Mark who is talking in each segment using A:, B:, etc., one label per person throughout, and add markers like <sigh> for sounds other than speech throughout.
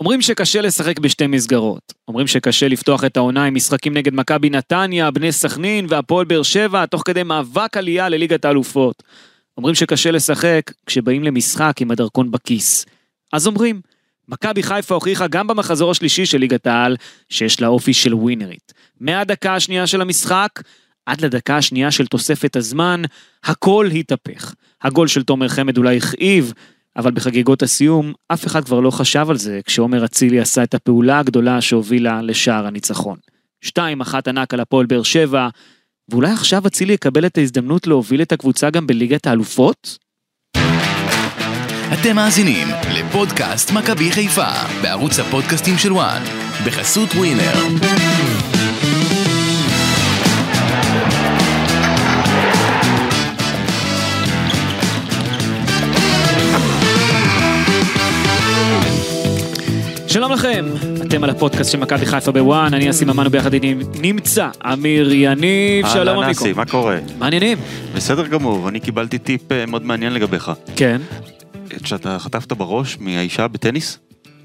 A: אומרים שקשה לשחק בשתי מסגרות. אומרים שקשה לפתוח את העונה עם משחקים נגד מכבי נתניה, בני סכנין והפועל באר שבע, תוך כדי מאבק עלייה לליגת האלופות. אומרים שקשה לשחק כשבאים למשחק עם הדרכון בכיס. אז אומרים, מכבי חיפה הוכיחה גם במחזור השלישי של ליגת העל, שיש לה אופי של ווינרית. מהדקה השנייה של המשחק, עד לדקה השנייה של תוספת הזמן, הכל התהפך. הגול של תומר חמד אולי הכאיב, אבל בחגיגות הסיום, אף אחד כבר לא חשב על זה כשעומר אצילי עשה את הפעולה הגדולה שהובילה לשער הניצחון. 2-1 ענק על הפועל באר שבע, ואולי עכשיו אצילי יקבל את ההזדמנות להוביל את הקבוצה גם בליגת האלופות?
B: אתם מאזינים לפודקאסט מכבי חיפה בערוץ הפודקאסטים של וואן בחסות ווינר.
A: שלום לכם, אתם על הפודקאסט של מכבי חיפה בוואן, אני אסי ממן וביחד איתי נמצא אמיר יניב, שלום
C: אהלן
A: עמיקו.
C: אסי, מה קורה?
A: מה העניינים?
C: בסדר גמור, אני קיבלתי טיפ אה, מאוד מעניין לגביך.
A: כן.
C: שאתה חטפת בראש מהאישה בטניס?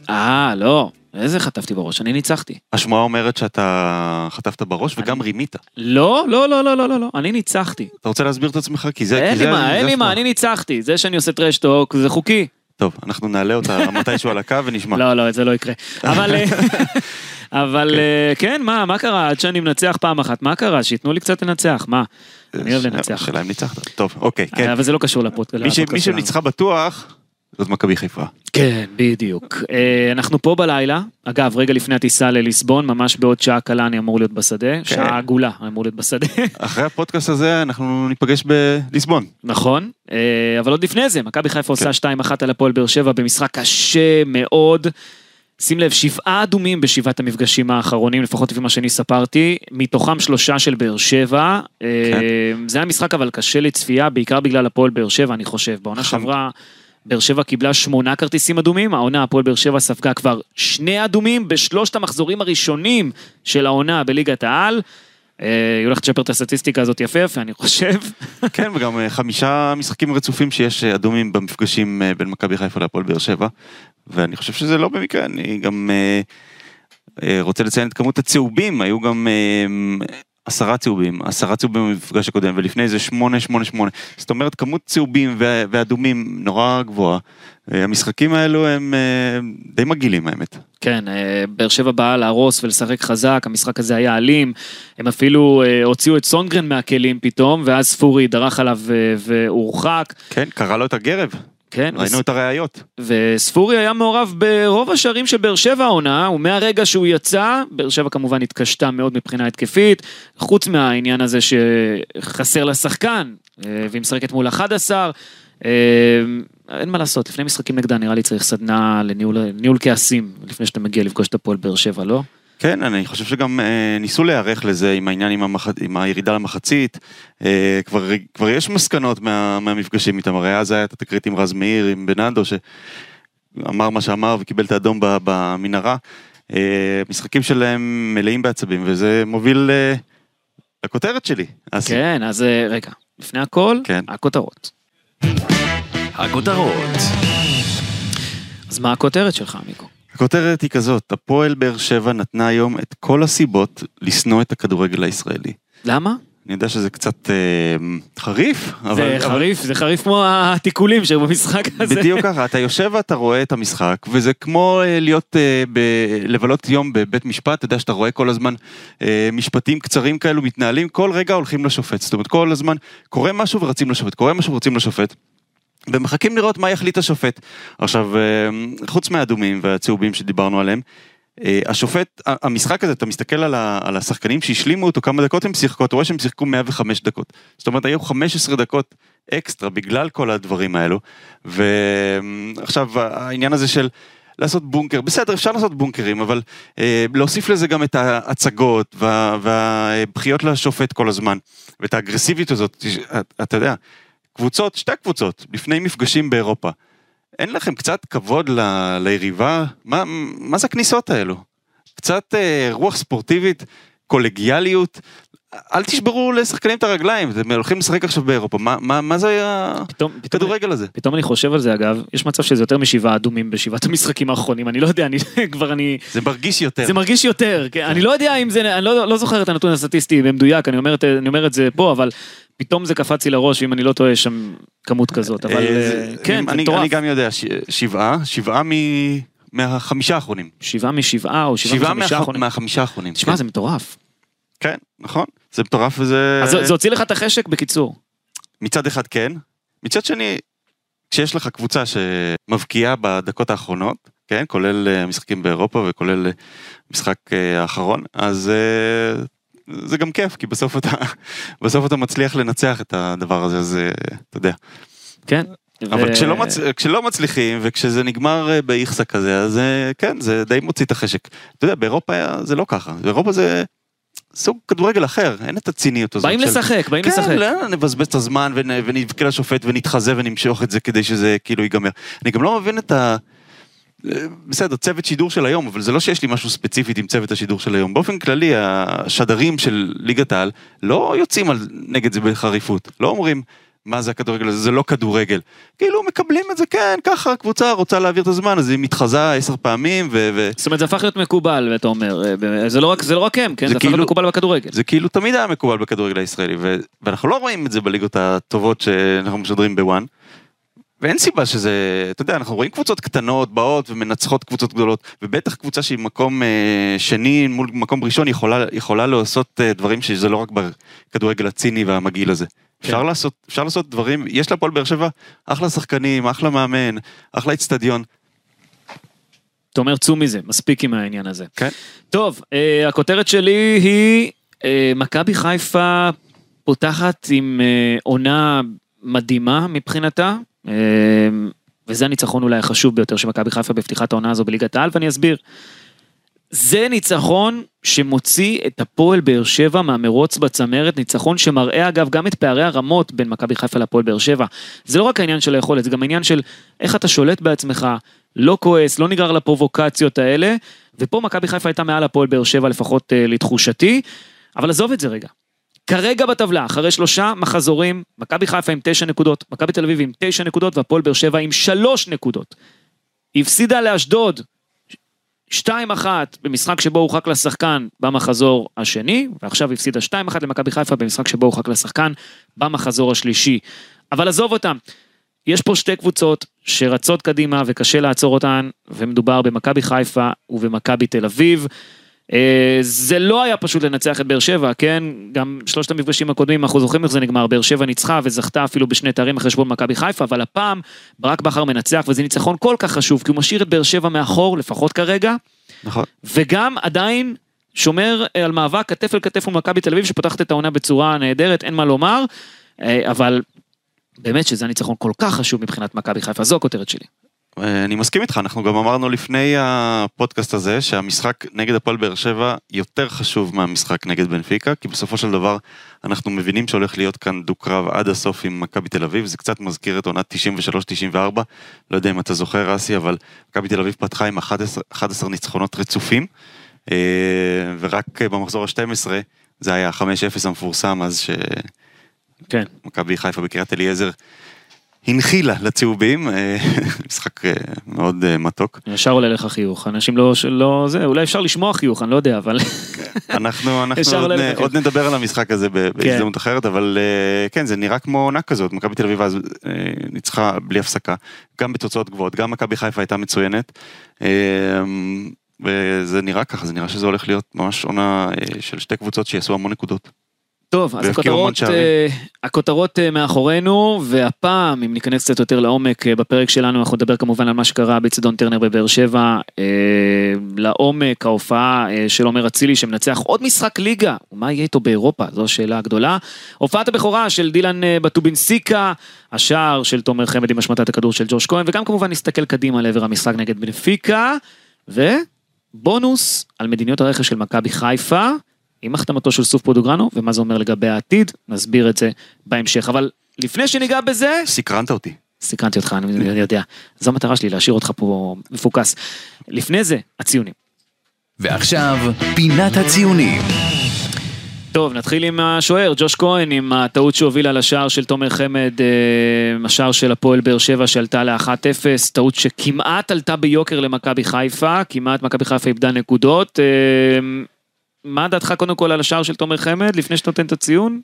A: אה, לא. איזה חטפתי בראש? אני ניצחתי.
C: השמועה אומרת שאתה חטפת בראש וגם רימית.
A: לא, לא, לא, לא, לא, לא, לא, אני ניצחתי.
C: אתה רוצה להסביר את עצמך? כי זה...
A: אין לי מה, אין לי מה. אני ניצחתי. זה שאני עושה טרשטוק זה חוקי.
C: טוב, אנחנו נעלה אותה <laughs> מתישהו על הקו ונשמע.
A: לא, לא, זה לא יקרה. <laughs> אבל, אה, <laughs> אבל אה, כן, מה, מה קרה? עד שאני מנצח פעם אחת, מה קרה? שייתנו לי קצת לנצח, מה? אני אוהב לנצח.
C: השאלה אם ניצחת. טוב, אוקיי, כן.
A: אבל זה לא קשור לפודקאסט.
C: מי שניצחה בטוח, זאת מכבי חיפה.
A: כן, בדיוק. אה, אנחנו פה בלילה, אגב, רגע לפני הטיסה לליסבון, ממש בעוד שעה קלה אני אמור להיות בשדה, שעה עגולה אמור להיות בשדה, <laughs>
C: אחרי הפודקאסט הזה אנחנו ניפגש בליסבון.
A: נכון, אה, אבל עוד לפני זה, מכבי חיפה
C: כן.
A: עושה 2-1 על הפועל באר שבע במשחק קשה מאוד. שים לב, שבעה אדומים בשבעת המפגשים האחרונים, לפחות לפי מה שאני ספרתי, מתוכם שלושה של באר שבע.
C: כן.
A: אה, זה היה משחק אבל קשה לצפייה, בעיקר בגלל הפועל באר שבע, אני חושב. בעונה
C: חם.
A: שעברה, באר שבע קיבלה שמונה כרטיסים אדומים, העונה הפועל באר שבע ספגה כבר שני אדומים בשלושת המחזורים הראשונים של העונה בליגת העל. אה, היא הולכת לשפר את הסטטיסטיקה הזאת יפה יפה, אני חושב. <laughs>
C: כן, וגם אה, חמישה משחקים רצופים שיש אה, אדומים במפגשים אה, בין מכבי חיפה להפועל באר שבע. ואני חושב שזה לא במקרה, אני גם אה, אה, רוצה לציין את כמות הצהובים, היו גם אה, עשרה צהובים, עשרה צהובים במפגש הקודם, ולפני זה שמונה, שמונה, שמונה. זאת אומרת, כמות צהובים ואדומים נורא גבוהה. אה, המשחקים האלו הם אה, די מגעילים האמת.
A: כן, אה, באר שבע באה להרוס ולשחק חזק, המשחק הזה היה אלים, הם אפילו הוציאו את סונגרן מהכלים פתאום, ואז ספורי דרך עליו והורחק,
C: כן, קרא לו את הגרב,
A: כן,
C: ראינו את הראיות.
A: וספורי היה מעורב ברוב השערים של באר שבע העונה, ומהרגע שהוא יצא, באר שבע כמובן התקשתה מאוד מבחינה התקפית, חוץ מהעניין הזה שחסר לה שחקן, אה, והיא משחקת מול 11, אה, אין מה לעשות, לפני משחקים נגדה נראה לי צריך סדנה לניהול ניהול כעסים, לפני שאתה מגיע לפגוש את הפועל באר שבע, לא?
C: כן, אני חושב שגם אה, ניסו להיערך לזה עם העניין עם, המח... עם הירידה למחצית. אה, כבר, כבר יש מסקנות מה, מהמפגשים איתם, הרי אז היה את התקרית עם רז מאיר, עם בנאדו, שאמר מה שאמר וקיבל את האדום ב- במנהרה. אה, משחקים שלהם מלאים בעצבים, וזה מוביל אה, לכותרת שלי. אסי.
A: כן, אז אה, רגע, לפני הכל,
C: כן.
A: הכותרות.
B: הכותרות
A: אז מה הכותרת שלך, מיקו?
C: הכותרת היא כזאת, הפועל באר שבע נתנה היום את כל הסיבות לשנוא את הכדורגל הישראלי.
A: למה?
C: אני יודע שזה קצת אה, חריף, אבל...
A: זה
C: אבל-
A: חריף, זה חריף כמו התיקולים שבמשחק הזה.
C: בדיוק ככה, אתה יושב ואתה רואה את המשחק, וזה כמו אה, להיות, אה, ב... לבלות יום בבית משפט, אתה יודע שאתה רואה כל הזמן אה, משפטים קצרים כאלו מתנהלים, כל רגע הולכים לשופט, זאת אומרת כל הזמן קורה משהו ורצים לשופט, קורה משהו ורצים לשופט. ומחכים לראות מה יחליט השופט. עכשיו, אה, חוץ מהאדומים והצהובים שדיברנו עליהם, אה, השופט, המשחק הזה, אתה מסתכל על, השחקנים שהשלימו אותו, כמה דקות הם שיחקו, אתה רואה שהם שיחקו 105 דקות. זאת אומרת, היו 15 דקות אקסטרה בגלל כל הדברים האלו. ועכשיו, העניין הזה של לעשות בונקר, בסדר, אפשר לעשות בונקרים, אבל אה, להוסיף לזה גם את ההצגות וה, והבכיות לשופט כל הזמן, ואת האגרסיביות הזאת, אתה יודע, קבוצות, שתי קבוצות, לפני מפגשים באירופה. אין לכם קצת כבוד ל, ליריבה? מה, מה זה הכניסות האלו? קצת אה, רוח ספורטיבית, קולגיאליות. אל תשברו לשחקנים את הרגליים, אתם הולכים לשחק עכשיו באירופה, מה- מה מה זה
A: פתאום,
C: הכדורגל הזה?
A: פתאום אני חושב על זה אגב, יש מצב שזה יותר משבעה אדומים בשבעת המשחקים האחרונים, אני לא יודע, אני <laughs> כבר אני...
C: זה מרגיש יותר.
A: זה מרגיש יותר, כן, אני לא יודע אם זה, אני לא, לא זוכר את הנתון הסטטיסטי במדויק, אני אומר, אני אומר את זה פה, אבל פתאום זה קפץ לי לראש, ואם אני לא טועה, יש שם כמות כזאת, אבל
C: אה,
A: אה, כן, זה מטורף.
C: אני גם יודע, שבעה, שבעה מ- מהחמישה האחרונים.
A: שבעה משבעה או שבעה מחמישה האחרונים.
C: מהחמישה האחרונים.
A: תשמע,
C: כן.
A: זה מטורף.
C: כן, נכון, זה מטורף וזה...
A: אז זה- הוציא לך את החשק בקיצור.
C: מצד אחד כן, מצד שני, כשיש לך קבוצה שמבקיעה בדקות האחרונות, כן, כולל אה, משחקים באירופה וכולל משחק האחרון, אז זה גם כיף, כי בסוף אתה, בסוף אתה מצליח לנצח את הדבר הזה, אז אה, אתה יודע.
A: כן.
C: אבל
A: ו-
C: כשלא, מצ... כשלא מצליחים וכשזה נגמר אה, באיכסה כזה, אז אה, כן, זה די מוציא את החשק. אתה יודע, באירופה זה לא ככה, באירופה זה סוג כדורגל אחר, אין את הציניות הזאת.
A: באים
C: של-
A: לשחק, באים
C: כן,
A: לשחק.
C: לא, נבזבז את הזמן ונ- ונבכה לשופט ונתחזה ונמשוך את זה כדי שזה כאילו ייגמר. אני גם לא מבין את ה... בסדר, צוות שידור של היום, אבל זה לא שיש לי משהו ספציפית עם צוות השידור של היום. באופן כללי, השדרים של ליגת העל לא יוצאים על, נגד זה בחריפות. לא אומרים, מה זה הכדורגל הזה, זה לא כדורגל. כאילו מקבלים את זה, כן, ככה, הקבוצה רוצה להעביר את הזמן, אז היא מתחזה עשר פעמים, ו... ו...
A: זאת אומרת, זה הפך להיות מקובל, אתה אומר, אה, זה לא רק, זה לא רק הם, כן?
C: זה
A: זה הפך להיות
C: כאילו-
A: מקובל בכדורגל.
C: זה כאילו תמיד היה מקובל בכדורגל הישראלי, ו... ואנחנו לא רואים את זה בליגות הטובות שאנחנו משדרים בוואן. ואין סיבה שזה, אתה יודע, אנחנו רואים קבוצות קטנות באות ומנצחות קבוצות גדולות, ובטח קבוצה שהיא מקום אה, שני מול מקום ראשון יכולה, יכולה לעשות אה, דברים שזה לא רק בכדורגל הציני והמגעיל הזה. אפשר לעשות, אפשר לעשות דברים, יש להפועל באר שבע אחלה שחקנים, אחלה מאמן, אחלה אצטדיון.
A: אתה אומר, צאו מזה, מספיק עם העניין הזה.
C: כן.
A: טוב, אה, הכותרת שלי היא, אה, מכבי חיפה פותחת עם אה, עונה מדהימה מבחינתה, וזה הניצחון אולי החשוב ביותר של מכבי חיפה בפתיחת העונה הזו בליגת העל, ואני אסביר. זה ניצחון שמוציא את הפועל באר שבע מהמרוץ בצמרת, ניצחון שמראה אגב גם את פערי הרמות בין מכבי חיפה להפועל באר שבע. זה לא רק העניין של היכולת, זה גם העניין של איך אתה שולט בעצמך, לא כועס, לא נגרר לפרובוקציות האלה, ופה מכבי חיפה הייתה מעל הפועל באר שבע לפחות אה, לתחושתי, אבל עזוב את זה רגע. כרגע בטבלה, אחרי שלושה מחזורים, מכבי חיפה עם תשע נקודות, מכבי תל אביב עם תשע נקודות והפועל באר שבע עם שלוש נקודות. היא הפסידה לאשדוד 2-1 במשחק שבו הורחק לשחקן במחזור השני, ועכשיו הפסידה 2-1 למכבי חיפה במשחק שבו הורחק לשחקן במחזור השלישי. אבל עזוב אותם, יש פה שתי קבוצות שרצות קדימה וקשה לעצור אותן, ומדובר במכבי חיפה ובמכבי תל אביב. אה, זה לא היה פשוט לנצח את באר שבע, כן? גם שלושת המפגשים הקודמים, אנחנו זוכרים איך זה נגמר, באר שבע ניצחה וזכתה אפילו בשני תארים אחרי שבוע במכבי חיפה, אבל הפעם ברק בכר מנצח, וזה ניצחון כל כך חשוב, כי הוא משאיר את באר שבע מאחור, לפחות כרגע,
C: נכון.
A: וגם עדיין שומר אה, על מאבק כתף אל כתף מול מכבי תל אביב, שפותחת את העונה בצורה נהדרת, אין מה לומר, אה, אבל באמת שזה הניצחון כל כך חשוב מבחינת מכבי חיפה, זו הכותרת שלי.
C: אה, אני מסכים איתך, אנחנו גם אמרנו לפני הפודקאסט הזה שהמשחק נגד הפועל באר שבע יותר חשוב מהמשחק נגד בנפיקה, כי בסופו של דבר אנחנו מבינים שהולך להיות כאן דו-קרב עד הסוף עם מכבי תל אביב, זה קצת מזכיר את עונת 93-94, לא יודע אם אתה זוכר אסי, אבל מכבי תל אביב פתחה עם 11, 11 ניצחונות רצופים, אה, ורק במחזור ה-12 זה היה 5-0 המפורסם, אז
A: כן.
C: שמכבי חיפה בקריית אליעזר הנחילה לצהובים, אה, <laughs> משחק אה, מאוד אה, מתוק.
A: ישר עולה לך חיוך, אנשים לא, לא, זה, אולי אפשר לשמוע חיוך, אני לא יודע, אבל
C: אנחנו, <laughs> אנחנו
A: ישר
C: עוד, נ- עוד נדבר על המשחק הזה בהזדמנות אחרת, אבל כן, זה נראה כמו עונה כזאת, מכבי תל אביב אז ניצחה בלי הפסקה, גם בתוצאות גבוהות, גם מכבי חיפה הייתה מצוינת, וזה נראה ככה, זה נראה שזה הולך להיות ממש עונה של שתי קבוצות שיעשו המון נקודות.
A: טוב, אז הכותרות. אה, הכותרות אה, מאחורינו, והפעם, אם ניכנס קצת יותר לעומק אה, בפרק שלנו, אנחנו נדבר כמובן על מה שקרה באצטדיון טרנר בבאר שבע, אה, לעומק ההופעה של עומר אצילי שמנצח עוד משחק ליגה, ומה יהיה איתו באירופה, זו השאלה הגדולה. הופעת הבכורה של דילן בטובינסיקה, השער של תומר חמד עם השמטת הכדור של ג'וש כהן, וגם כמובן נסתכל קדימה לעבר המשחק נגד בנפיקה, ובונוס על מדיניות הרכש של מכבי חיפה. עם החתמתו של סוף פודוגרנו, ומה זה אומר לגבי העתיד, נסביר את זה בהמשך. אבל לפני שניגע בזה,
C: סקרנת אותי.
A: סקרנתי אותך, אני אני יודע. זו המטרה שלי, להשאיר אותך פה מפוקס. לפני זה, הציונים.
B: ועכשיו, פינת הציונים.
A: טוב, נתחיל עם השוער, ג'וש כהן, עם הטעות שהובילה לשער של תומר חמד, אה, השער של הפועל באר שבע שעלתה ל-1-0, טעות שכמעט עלתה ביוקר למכבי חיפה, כמעט מכבי חיפה איבדה נקודות. מה דעתך קודם כל על השער של תומר חמד, לפני שאתה נותן את הציון?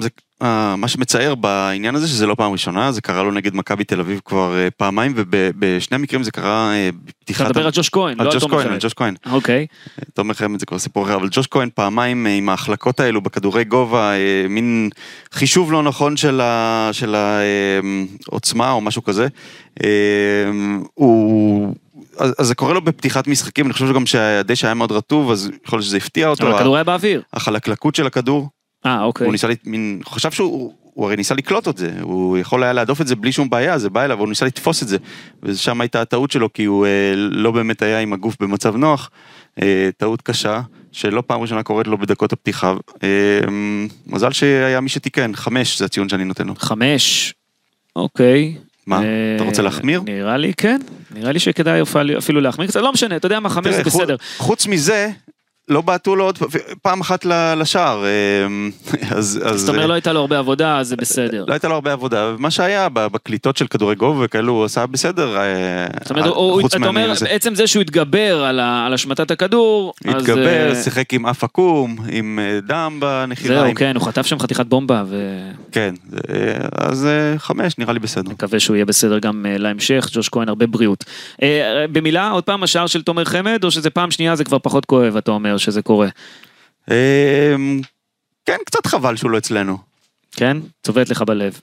C: זה, אה, מה שמצער בעניין הזה שזה לא פעם ראשונה, זה קרה לו נגד מכבי תל אביב כבר אה, פעמיים, ובשני המקרים זה קרה אה,
A: אתה
C: בפתיחת...
A: מדבר על ג'וש כהן, לא על תומר
C: כהן, על
A: חמד.
C: ג'וש כהן.
A: אוקיי,
C: תומר חמד זה כבר סיפור אחר, אבל ג'וש כהן פעמיים עם ההחלקות האלו בכדורי גובה, מין חישוב לא נכון של העוצמה או משהו כזה. הוא... אז אז זה קורה לו בפתיחת משחקים, אני חושב שגם שהדשא היה מאוד רטוב, אז יכול להיות שזה הפתיע אותו.
A: אבל הכדור היה באוויר.
C: החלקלקות של הכדור,
A: אה, אוקיי.
C: הוא ניסה, מין, חשב שהוא, הוא הרי ניסה לקלוט את זה, הוא יכול היה להדוף את זה בלי שום בעיה, זה בא אליו, הוא ניסה לתפוס את זה, ושם הייתה הטעות שלו, כי הוא אה, לא באמת היה עם הגוף במצב נוח, אה, טעות קשה, שלא פעם ראשונה קורית לו בדקות הפתיחה, אה, מזל שהיה מי שתיקן, חמש זה הציון שאני נותן לו.
A: חמש, אוקיי.
C: מה, אתה רוצה
A: אה,
C: להחמיר?
A: נראה לי כן, נראה לי שכדאי אפילו- להחמיר קצת, לא משנה, אתה יודע מה, חמש זה בסדר.
C: חוץ מזה, לא בעטו לו עוד פעם אחת לשער, אה, אז...
A: אז אתה אומר לא הייתה לו הרבה עבודה, אז זה בסדר.
C: לא הייתה לו הרבה עבודה, ומה שהיה בקליטות של כדורי גובה וכאלו, הוא עשה בסדר, אה,
A: זאת אומרת, אתה אומר. בעצם זה שהוא התגבר על השמטת הכדור, אז...
C: התגבר,
A: אה,
C: שיחק עם אף עקום, עם אה, דם
A: זהו,
C: בנחיריים.
A: כן, הוא חטף שם חתיכת בומבה, ונקווה
C: כן, אז אה, חמש נראה לי בסדר.
A: שהוא יהיה בסדר גם אה, להמשך, ג'וש כהן, הרבה בריאות. אה, במילה, עוד פעם, השער של תומר חמד, או שזה פעם שנייה זה כבר פחות כואב, אתה אומר, שזה קורה.
C: אה, כן, קצת חבל שהוא לא אצלנו.
A: כן? צובט לך בלב.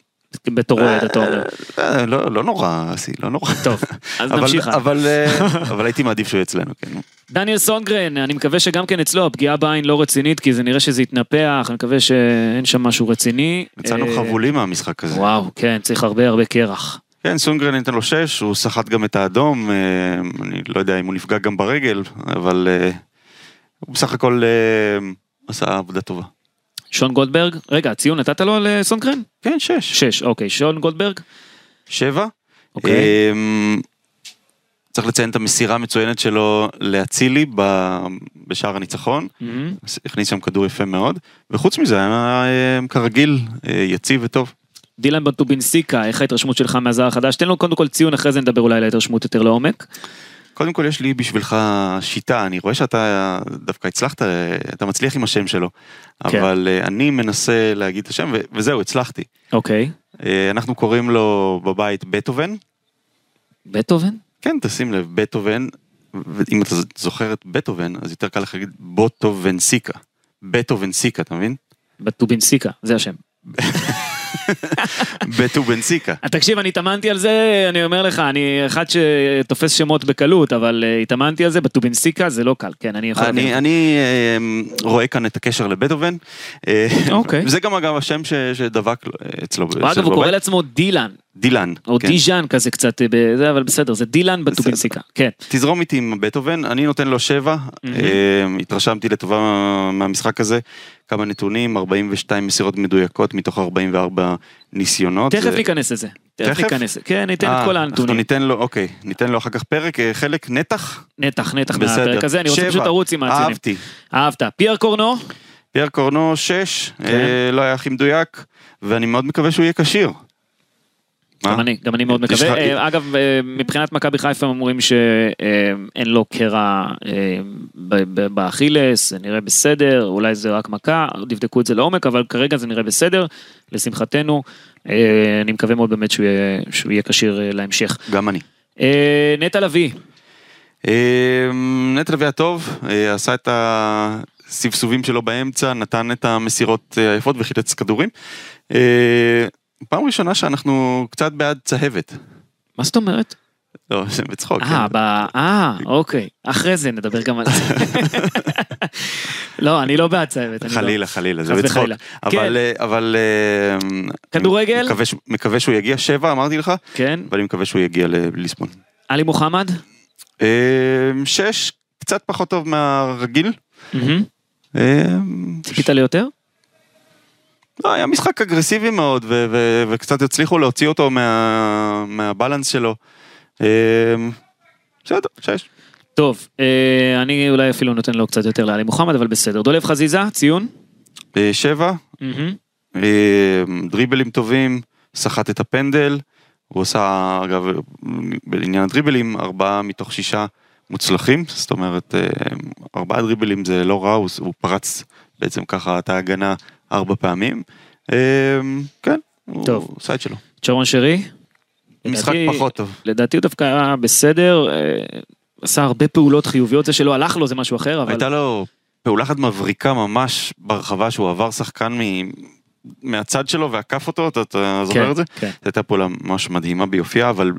A: בתור אוהד, אתה אומר.
C: אה, לא לא נורא, אסי, לא נורא.
A: טוב, אז נמשיך.
C: אבל אה, <laughs> אבל הייתי מעדיף שהוא אצלנו, כן.
A: דניאל סונגרן, אני מקווה שגם כן אצלו הפגיעה בעין לא רצינית, כי זה נראה שזה התנפח, אני מקווה שאין שם משהו רציני.
C: יצאנו
A: אה,
C: חבולים מהמשחק הזה.
A: וואו, כן, צריך הרבה הרבה קרח.
C: כן, סונגרן ניתן לו שש, הוא סחט גם את האדום, אה, אני לא יודע אם הוא נפגע גם ברגל, אבל אה, הוא בסך הכל אה, עשה עבודה טובה.
A: שון גולדברג, רגע, ציון נתת לו על אה, סונגרן?
C: כן, שש.
A: שש, אוקיי, שון גולדברג?
C: שבע.
A: אוקיי.
C: אמ, צריך לציין את המסירה המצוינת שלו לאצילי בשער הניצחון,
A: מהמם.
C: הכניס שם כדור יפה מאוד, וחוץ מזה היה אה, כרגיל אה, יציב וטוב.
A: דילן בטובינסיקה, איך ההתרשמות שלך מהזר החדש? תן לו קודם כל ציון, אחרי זה נדבר אולי על ההתרשמות יותר לעומק.
C: קודם כל יש לי בשבילך שיטה, אני רואה שאתה דווקא הצלחת, אתה מצליח עם השם שלו,
A: כן.
C: אבל אה, אני מנסה להגיד את השם ו- וזהו, הצלחתי.
A: אוקיי.
C: אה, אנחנו קוראים לו בבית בטהובן,
A: בטהובן?
C: כן, תשים לב, בטהובן, ואם אתה זוכר את בטהובן, אז יותר קל לך להגיד בוטובנסיקה. בטהובנסיקה, אתה מבין?
A: בטובינסיקה, זה השם. <laughs>
C: בטובנסיקה. <laughs>
A: תקשיב, אני התאמנתי על זה, אני אומר לך, אני אחד שתופס שמות בקלות, אבל אה, התאמנתי על זה, בטובינסיקה זה לא קל, כן, אני יכול...
C: אני. אני אה, רואה כאן את הקשר לבטהובן. אה,
A: אוקיי. <laughs>
C: וזה גם אגב השם ש, שדבק אה, אצלו.
A: אגב, הוא קורא. לעצמו דילן,
C: דילן.
A: או
C: כן.
A: דיז'אן כזה קצת, אה, בזה, אבל בסדר, זה דילן בטובינסיקה, כן.
C: תזרום איתי עם בטהובן, אני נותן לו שבע,
A: מהמם.
C: אה, התרשמתי לטובה מהמשחק הזה, כמה נתונים, 42 מסירות מדויקות מתוך 44 ניסיונות.
A: תכף
C: זה-
A: ניכנס לזה, תכף? ניכנס, כן, ניתן
C: אה,
A: את כל
C: אנחנו
A: הנתונים.
C: ניתן לו, אוקיי, ניתן לו אחר כך פרק, אה, חלק נתח,
A: נתח, נתח
C: בסדר.
A: מהפרק הזה, אני רוצה
C: שבע.
A: פשוט לרוץ עם הציונים.
C: אהבתי.
A: אהבת. פייר קורנו,
C: פייר קורנו 6,
A: כן.
C: לא היה הכי מדויק, ואני מאוד מקווה שהוא יהיה כשיר.
A: גם אני, גם אני מאוד מקווה. אה, אגב, אה, מבחינת מכבי חיפה הם אומרים שאין לו קרע אה, באכילס, זה נראה בסדר, אולי זה רק מכה, עוד יבדקו את זה לעומק, אבל כרגע זה נראה בסדר, לשמחתנו. אה, אני מקווה מאוד באמת שהוא יהיה- כשיר אה, להמשך.
C: גם אני.
A: אה, נטע לביא,
C: אה, נטע לביא הטוב, אה, עשה את הסבסובים שלו באמצע, נתן את המסירות אה, היפות וחילץ כדורים. פעם ראשונה שאנחנו קצת בעד צהבת.
A: מה זאת אומרת?
C: לא, זה בצחוק.
A: אה,
C: כן.
A: ב- אה, אוקיי, אחרי זה נדבר גם על זה. לא, אני לא בעד. אני לא.
C: חלילה, חלילה, זה בצחוק.
A: וחלילה. כן.
C: אבל, אה, אבל... אה,
A: כדורגל?
C: מקווה מקווה שהוא יגיע שבע, אמרתי לך,
A: כן,
C: ואני מקווה שהוא יגיע לליסבון.
A: עלי מוחמד?
C: שש, קצת פחות טוב מהרגיל.
A: ציפית ליותר?
C: לא, היה משחק אגרסיבי מאוד, ו- ו- וקצת הצליחו להוציא אותו מה- מהבלנס שלו. אה, בסדר, שש.
A: טוב, אה, אני אולי אפילו נותן לו קצת יותר לעלי מוחמד, אבל בסדר. דולב חזיזה, ציון?
C: אה, שבע, דריבלים טובים, סחט את הפנדל, הוא עושה, אגב, בעניין הדריבלים, ארבעה מתוך שישה מוצלחים, זאת אומרת, ארבעה דריבלים זה לא רע, הוא, הוא פרץ בעצם ככה את ההגנה ארבע פעמים. אה, כן,
A: טוב.
C: הוא עשה את שלו.
A: צ'רון שרי?
C: משחק
A: לדעתי-
C: פחות טוב.
A: לדעתי הוא דווקא היה בסדר, אה, עשה הרבה פעולות חיוביות, זה שלא הלך לו זה משהו אחר, אבל...
C: הייתה לו פעולה אחת מבריקה ממש ברחבה שהוא עבר שחקן מ... מהצד שלו ועקף אותו, אתה, אתה זוכר
A: כן,
C: את זה?
A: כן.
C: זו הייתה פעולה ממש מדהימה ביופייה, אבל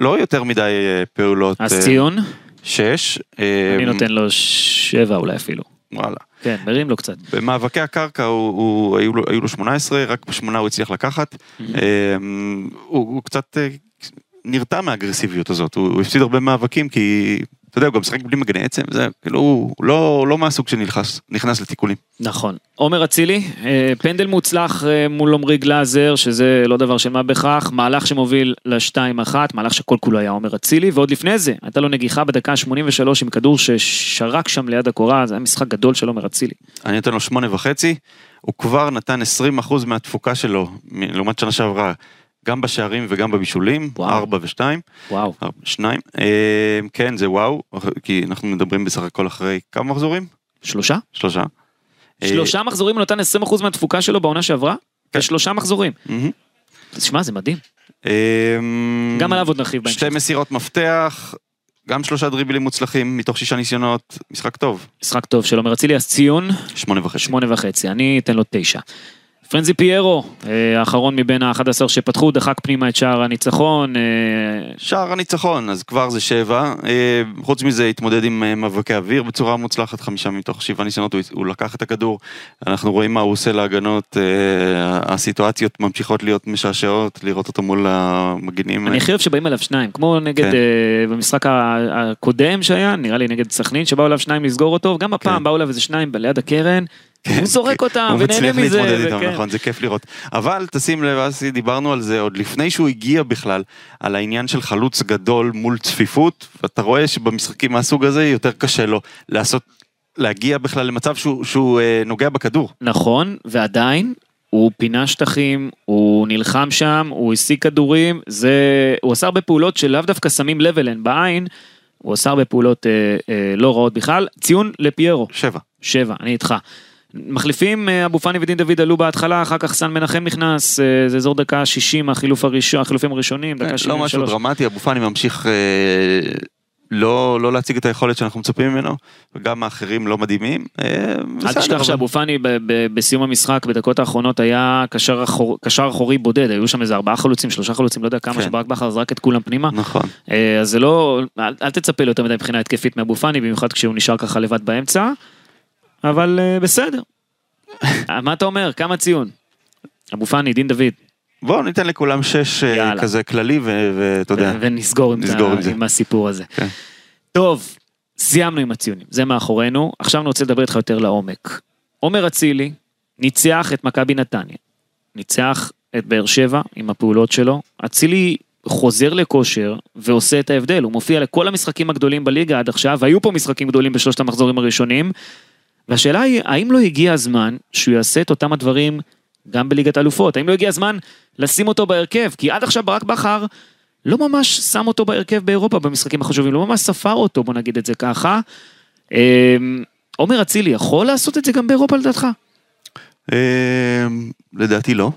C: לא יותר מדי אה, פעולות.
A: אז
C: אה,
A: ציון?
C: שש.
A: אני נותן לו שבע אולי אפילו.
C: וואלה.
A: כן, מרים לו קצת.
C: במאבקי הקרקע הוא, הוא, היו, לו, היו לו 18, רק בשמונה הוא הצליח לקחת. אה, הוא, הוא קצת אה, נרתע מהאגרסיביות הזאת, הוא, הוא הפסיד הרבה מאבקים כי, אתה יודע, הוא גם משחק בלי מגני עצם, זה כאילו, הוא לא, לא מהסוג שנכנס נכנס לתיקונים.
A: נכון. עומר אצילי, אה, פנדל מוצלח אה, מול עמרי גלאזר, שזה לא דבר של מה בכך, מהלך שמוביל לשתיים אחת, מהלך שכל כולו היה עומר אצילי, ועוד לפני זה, הייתה לו נגיחה בדקה ה-83 עם כדור ששרק שם ליד הקורה, זה היה משחק גדול של עומר אצילי.
C: אני נותן לו שמונה וחצי, הוא כבר נתן 20% מהתפוקה שלו, לעומת שנה שעברה, גם בשערים וגם בבישולים,
A: וואו.
C: ארבע ושתיים,
A: וואו.
C: ארבע, שניים, אה, כן זה וואו, כי אנחנו מדברים בסך הכל אחרי כמה מחזורים?
A: שלושה?
C: שלושה. אה,
A: שלושה מחזורים הוא נתן 20% מהתפוקה שלו בעונה שעברה?
C: כן.
A: בשלושה מחזורים.
C: מהמם.
A: תשמע, זה מדהים.
C: אה,
A: גם עליו עוד נרחיב בהמשך.
C: שתי מסירות מפתח, גם שלושה דריבלים מוצלחים מתוך שישה ניסיונות, משחק טוב,
A: משחק טוב של עומר אצילי, אז ציון,
C: שמונה וחצי.
A: שמונה וחצי, אני אתן לו תשע. פרנזי פיירו, אה, האחרון מבין ה-11 שפתחו, דחק פנימה את שער הניצחון. אה,
C: שער הניצחון, אז כבר זה שבע. אה, חוץ מזה, התמודד עם מאבקי אוויר בצורה מוצלחת, חמישה מתוך שבעה ניסיונות, הוא, הוא לקח את הכדור. אנחנו רואים מה הוא עושה להגנות, הסיטואציות ממשיכות להיות משעשעות, לראות אותו מול המגינים.
A: אני הכי אוהב שבאים אליו שניים, כמו נגד,
C: כן.
A: במשחק הקודם שהיה, נראה לי נגד סכנין, שבאו אליו שניים לסגור אותו, גם הפעם
C: כן.
A: באו אליו איזה שניים ליד הקרן, הוא זורק
C: כן.
A: אותם
C: הוא
A: ונהנה
C: מצליח
A: מזה.
C: להתמודד איתם. נכון, זה כיף לראות. אבל תשים לב, אסי, דיברנו על זה עוד לפני שהוא הגיע בכלל, על העניין של חלוץ גדול מול צפיפות, ואתה רואה שבמשחקים מהסוג הזה יותר קשה לו לעשות, להגיע בכלל למצב שהוא, שהוא אה, נוגע בכדור.
A: נכון, ועדיין, הוא פינה שטחים, הוא נלחם שם, הוא השיג כדורים, זה, הוא עשה הרבה פעולות שלאו דווקא שמים לב אליהן בעין, הוא עשה הרבה פעולות אה, אה, לא רעות בכלל. ציון לפיירו,
C: שבע.
A: שבע, אני איתך. מחליפים, אה, אבו פאני ודין דוד עלו בהתחלה, אחר כך סן מנחם נכנס, אה, זה אזור דקה 60, החילוף הראשון, החילופים הראשונים, דקה
C: לא
A: 73.
C: משהו דרמטי, אבו פאני ממשיך אה, לא, לא להציג את היכולת שאנחנו מצפים ממנו, וגם האחרים לא מדהימים.
A: אל תשכח שאבו פאני בסיום המשחק, בדקות האחרונות היה קשר אחור- קשר אחורי בודד, היו שם איזה ארבעה חלוצים, שלושה חלוצים, לא יודע כמה,
C: כן.
A: שברק בכר זרק את כולם פנימה.
C: נכון.
A: אז זה לא, אל, אל תצפה ליותר מדי מבחינה התקפית מאבו פאני, במיוחד כשהוא נשאר ככה לבד באמצע, אבל אה, בסדר. אה, מה אתה אומר? כמה ציון? אבו פאני, דין דוד,
C: בואו ניתן לכולם שש אה,
A: יאללה.
C: כזה כללי, ו- ואתה יודע.
A: ונסגור, עם,
C: נסגור עם זה.
A: עם הסיפור הזה.
C: כן.
A: טוב, סיימנו עם הציונים, זה מאחורינו, עכשיו אני רוצה לדבר איתך יותר לעומק. עומר אצילי ניצח את מכבי נתניה, ניצח את באר שבע עם הפעולות שלו, אצילי חוזר לכושר ועושה את ההבדל, הוא מופיע לכל המשחקים הגדולים בליגה עד עכשיו, והיו פה משחקים גדולים בשלושת המחזורים הראשונים, והשאלה היא, האם לא הגיע הזמן שהוא יעשה את אותם הדברים גם בליגת האלופות? האם לא הגיע הזמן לשים אותו בהרכב? כי עד עכשיו ברק בכר לא ממש שם אותו בהרכב באירופה במשחקים החשובים, לא ממש ספר אותו, בוא נגיד את זה ככה. אמ, עומר אצילי יכול לעשות את זה גם באירופה לדעתך?
C: אה, לדעתי לא.